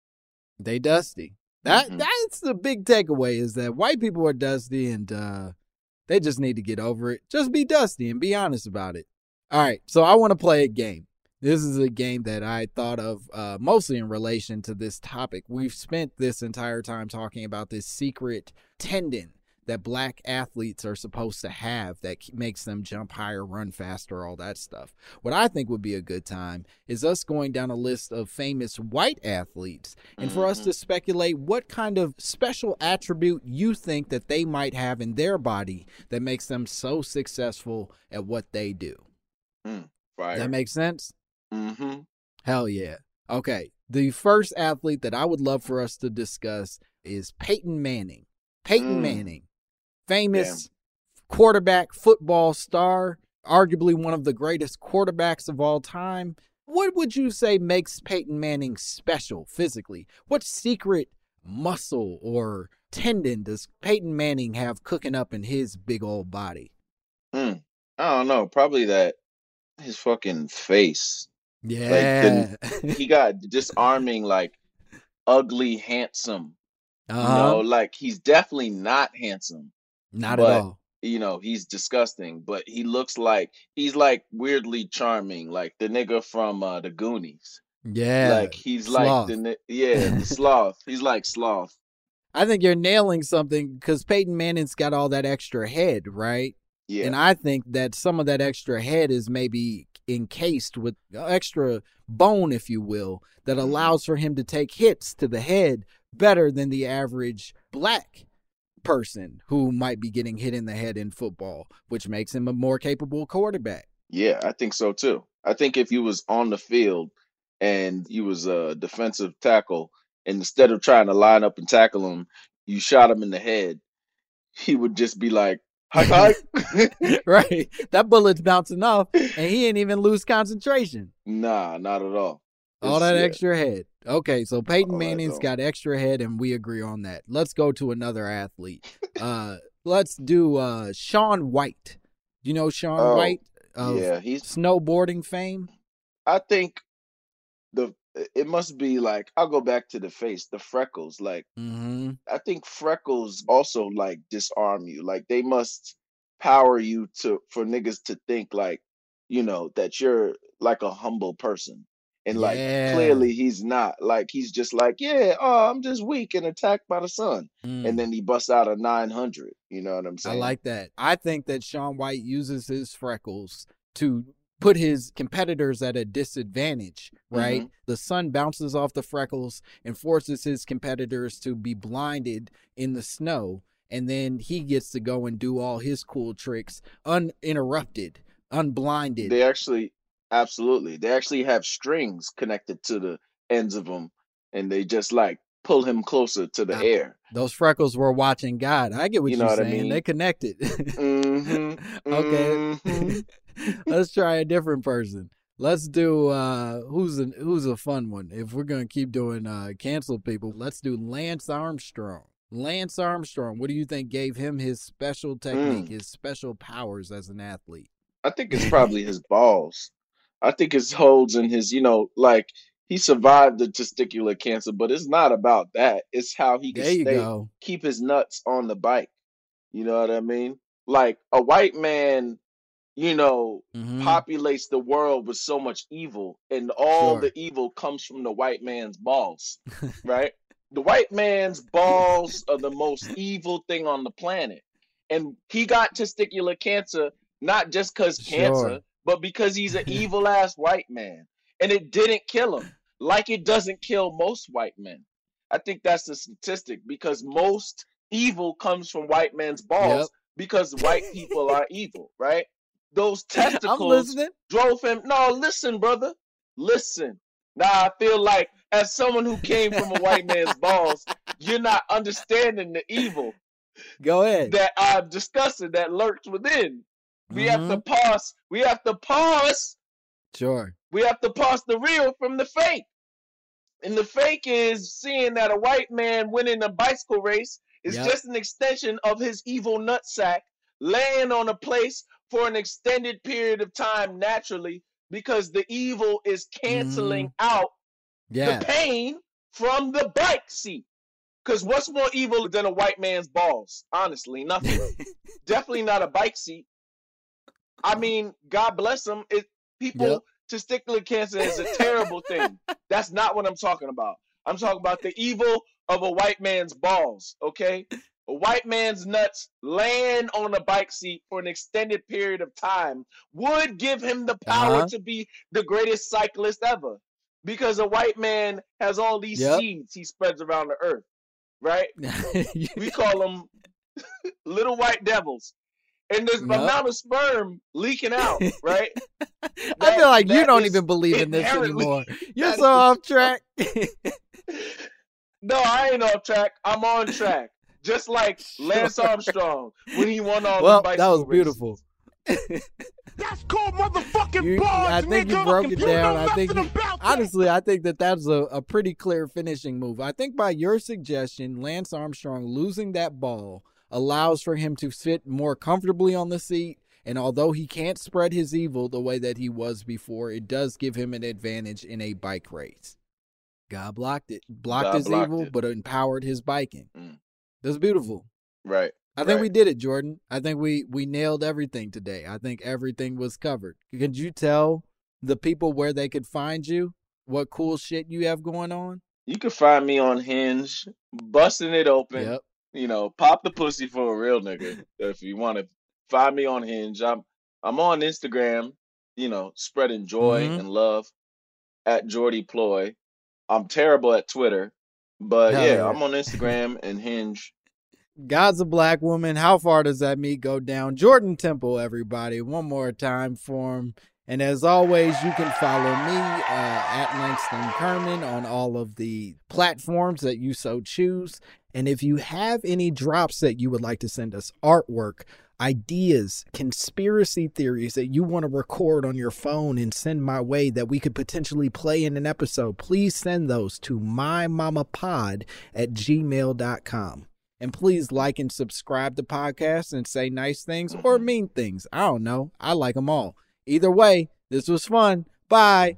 Speaker 2: They dusty. That
Speaker 1: Mhm.
Speaker 2: that's the big takeaway is that white people are dusty and uh they just need to get over it. Just be dusty and be honest about it. All right, so I want to play a game. This is a game that I thought of uh, mostly in relation to this topic. We've spent this entire time talking about this secret tendon that black athletes are supposed to have that makes them jump higher, run faster, all that stuff. What I think would be a good time is us going down a list of famous white athletes and for us
Speaker 1: Mhm.
Speaker 2: to speculate what kind of special attribute you think that they might have in their body that makes them so successful at what they do.
Speaker 1: Fire.
Speaker 2: That makes sense?
Speaker 1: mm-hmm.
Speaker 2: Hell yeah. Okay. The first athlete that I would love for us to discuss is Peyton Manning. Peyton
Speaker 1: Mm.
Speaker 2: Manning, famous quarterback, football star, arguably one of the greatest quarterbacks of all time. What would you say makes Peyton Manning special physically? What secret muscle or tendon does Peyton Manning have cooking up in his big old body?
Speaker 1: Mm. I don't know. Probably that his fucking face.
Speaker 2: Yeah.
Speaker 1: He got disarming, like ugly, handsome. You
Speaker 2: uh-huh.
Speaker 1: know, like he's definitely not handsome.
Speaker 2: Not
Speaker 1: but-
Speaker 2: at all.
Speaker 1: You know, he's disgusting, but he looks like he's like weirdly charming, like the nigga from uh, the Goonies.
Speaker 2: Yeah.
Speaker 1: like he's like
Speaker 2: sloth.
Speaker 1: the yeah, the sloth. He's like sloth.
Speaker 2: I think you're nailing something because Peyton Manning's got all that extra head, right?
Speaker 1: Yeah.
Speaker 2: And I think that some of that extra head is maybe encased with extra bone, if you will, that
Speaker 1: Mm-hmm.
Speaker 2: allows for him to take hits to the head better than the average black person who might be getting hit in the head in football, which makes him a more capable quarterback.
Speaker 1: Yeah, I think so too. I think if you was on the field and you was a defensive tackle, and instead of trying to line up and tackle him, you shot him in the head, he would just be like, "Hike, hike."
Speaker 2: right. That bullet's bouncing off, and he ain't even lose concentration.
Speaker 1: nah, not at all.
Speaker 2: All
Speaker 1: It's-
Speaker 2: that
Speaker 1: yeah.
Speaker 2: extra head. Okay, so Peyton
Speaker 1: All
Speaker 2: Manning's got extra head, and we agree on that. Let's go to another athlete. Uh, let's do uh Shaun White. You know Shaun
Speaker 1: Oh,
Speaker 2: White
Speaker 1: Yeah, he's.
Speaker 2: snowboarding fame.
Speaker 1: I think the it must be like I'll go back to the face, the freckles. Like
Speaker 2: Mm-hmm.
Speaker 1: I think freckles also like disarm you. Like they must power you to for niggas to think like, you know, that you're like a humble person. And like
Speaker 2: Yeah.
Speaker 1: clearly he's not. Like he's just like, yeah, oh, I'm just weak and attacked by the sun. And then he busts out a 900. You know what I'm
Speaker 2: saying? I like that. I think that Shaun White uses his freckles to put his competitors at a disadvantage, right?
Speaker 1: Mhm.
Speaker 2: The sun bounces off the freckles and forces his competitors to be blinded in the snow. And then he gets to go and do all his cool tricks uninterrupted, unblinded.
Speaker 1: They actually absolutely. They actually have strings connected to the ends of them and they just like pull him closer to the air.
Speaker 2: Those freckles were watching God. I get what
Speaker 1: You
Speaker 2: you
Speaker 1: know
Speaker 2: are
Speaker 1: what I
Speaker 2: saying.
Speaker 1: mean?
Speaker 2: They connected.
Speaker 1: Mhm,
Speaker 2: okay.
Speaker 1: mhm.
Speaker 2: Let's try a different person. Let's do uh who's a who's a fun one. If we're gonna keep doing uh cancel people, let's do Lance Armstrong. Lance Armstrong, what do you think gave him his special technique,
Speaker 1: Mm.
Speaker 2: his special powers as an athlete?
Speaker 1: I think it's probably his balls. I think it's holds in his, you know, like he survived the testicular cancer, but it's not about that. It's how he can
Speaker 2: There you
Speaker 1: stay,
Speaker 2: go.
Speaker 1: keep his nuts on the bike. You know what I mean? Like a white man, you know,
Speaker 2: Mhm.
Speaker 1: populates the world with so much evil, and all
Speaker 2: Sure.
Speaker 1: the evil comes from the white man's balls, right? The white man's balls are the most evil thing on the planet. And he got testicular cancer not just because cancer,
Speaker 2: Sure.
Speaker 1: But because he's an evil ass white man. And it didn't kill him, like it doesn't kill most white men. I think that's the statistic because most evil comes from white men's balls
Speaker 2: Yep.
Speaker 1: because white people are evil, right? Those
Speaker 2: I'm
Speaker 1: testicles
Speaker 2: listening.
Speaker 1: drove him. No, listen, brother. Listen. Now I feel like as someone who came from a white man's balls, you're not understanding the evil.
Speaker 2: Go ahead.
Speaker 1: that I'm discussing that lurks within. We have to mm-hmm. pause. We have to pause.
Speaker 2: Sure.
Speaker 1: We have to pause the real from the fake. And the fake is seeing that a white man winning a bicycle race is
Speaker 2: Yep.
Speaker 1: just an extension of his evil nutsack laying on a place for an extended period of time naturally because the evil is canceling mm-hmm. out
Speaker 2: Yeah.
Speaker 1: the pain from the bike seat. Because what's more evil than a white man's balls? Honestly, nothing. Definitely not a bike seat. I mean, God bless them. It people
Speaker 2: Yep.
Speaker 1: testicular cancer is a terrible thing. That's not what I'm talking about. I'm talking about the evil of a white man's balls. Okay, a white man's nuts laying on a bike seat for an extended period of time would give him the power
Speaker 2: Uh-huh.
Speaker 1: to be the greatest cyclist ever. Because a white man has all these
Speaker 2: Yep.
Speaker 1: seeds he spreads around the earth, right? We call them little white devils. And there's the
Speaker 2: Yep.
Speaker 1: amount of sperm leaking out, right?
Speaker 2: I feel like you don't even believe in this anymore. You're so
Speaker 1: is-
Speaker 2: off track.
Speaker 1: No, I ain't off track. I'm on track. Just like Lance Armstrong when he won all
Speaker 2: well,
Speaker 1: the
Speaker 2: that was beautiful.
Speaker 5: That's called motherfucking
Speaker 2: You-
Speaker 5: bars,
Speaker 2: I think you
Speaker 5: nigga.
Speaker 2: broke it
Speaker 5: you
Speaker 2: down. I think you- honestly, I think that that's a, a pretty clear finishing move. I think by your suggestion, Lance Armstrong losing that ball allows for him to sit more comfortably on the seat. And although he can't spread his evil the way that he was before, it does give him an advantage in a bike race. God blocked it, blocked
Speaker 1: God
Speaker 2: his
Speaker 1: blocked
Speaker 2: evil,
Speaker 1: it.
Speaker 2: but empowered his biking.
Speaker 1: Mm.
Speaker 2: That's beautiful.
Speaker 1: Right.
Speaker 2: I think we did it, Jordan. I think we we nailed everything today. I think everything was covered. Could you tell the people where they could find you? What cool shit you have going on?
Speaker 1: You can find me on Hinge, busting it open.
Speaker 2: Yep.
Speaker 1: You know, pop the pussy for a real nigga. if you want to find me on Hinge, I'm I'm on Instagram. You know, spreading joy
Speaker 2: Mhm.
Speaker 1: and love at Jordy Ploy. I'm terrible at Twitter, but
Speaker 2: Hell
Speaker 1: yeah,
Speaker 2: yeah.
Speaker 1: I'm on Instagram and Hinge.
Speaker 2: God's a black woman. How far does that meat go down? Jordan Temple, everybody. One more time for him. And as always, you can follow me uh, at Langston Kerman on all of the platforms that you so choose. And if you have any drops that you would like to send us, artwork, ideas, conspiracy theories that you want to record on your phone and send my way that we could potentially play in an episode, please send those to mymamapod at gmail.com. And please like and subscribe to podcasts and say nice things or mean things. I don't know. I like them all. Either way, this was fun. Bye.